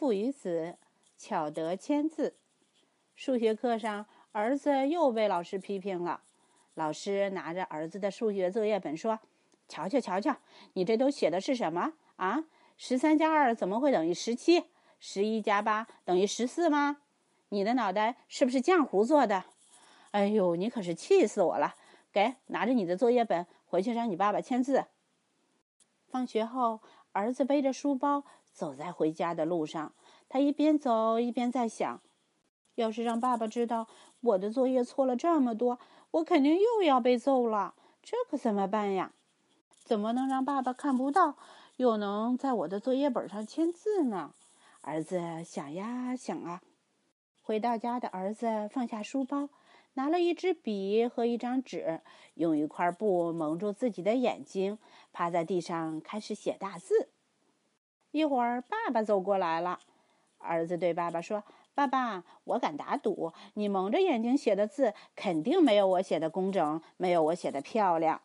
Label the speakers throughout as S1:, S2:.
S1: 父与子，巧得签字。数学课上，儿子又被老师批评了。老师拿着儿子的数学作业本说：“瞧瞧，瞧瞧，你这都写的是什么啊？十三加二怎么会等于十七？十一加八等于十四吗？你的脑袋是不是浆糊做的？哎呦，你可是气死我了！给，拿着你的作业本回去让你爸爸签字。”放学后，儿子背着书包走在回家的路上，他一边走一边在想。要是让爸爸知道我的作业错了这么多，我肯定又要被揍了。这可怎么办呀？怎么能让爸爸看不到，又能在我的作业本上签字呢？儿子想呀想啊。回到家的儿子放下书包，拿了一支笔和一张纸，用一块布蒙住自己的眼睛，趴在地上开始写大字。一会儿，爸爸走过来了。儿子对爸爸说。爸爸，我敢打赌，你蒙着眼睛写的字肯定没有我写的工整，没有我写的漂亮。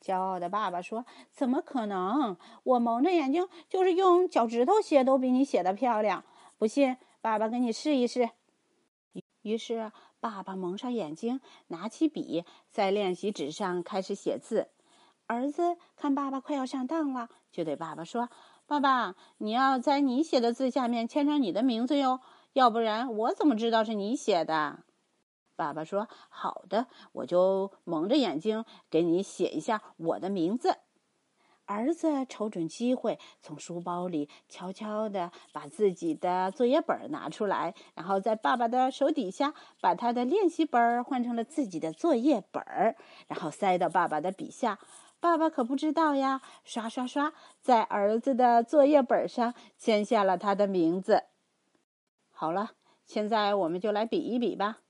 S1: 骄傲的爸爸说：“怎么可能？我蒙着眼睛，就是用脚趾头写，都比你写的漂亮。不信，爸爸给你试一试。”于是，爸爸蒙上眼睛，拿起笔，在练习纸上开始写字。儿子看爸爸快要上当了，就对爸爸说：“爸爸，你要在你写的字下面签上你的名字哟。”要不然我怎么知道是你写的？爸爸说：“好的，我就蒙着眼睛给你写一下我的名字。”儿子瞅准机会，从书包里悄悄地把自己的作业本拿出来，然后在爸爸的手底下把他的练习本换成了自己的作业本，然后塞到爸爸的笔下。爸爸可不知道呀，刷刷刷，在儿子的作业本上签下了他的名字。好了，现在我们就来比一比吧。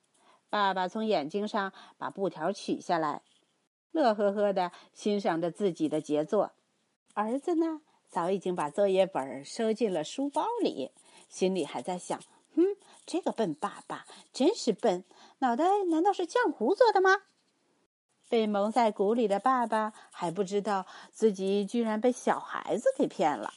S1: 爸爸从眼睛上把布条取下来，乐呵呵地欣赏着自己的杰作。儿子呢，早已经把作业本收进了书包里，心里还在想：“哼，这个笨爸爸真是笨，脑袋难道是浆糊做的吗？”被蒙在鼓里的爸爸还不知道自己居然被小孩子给骗了。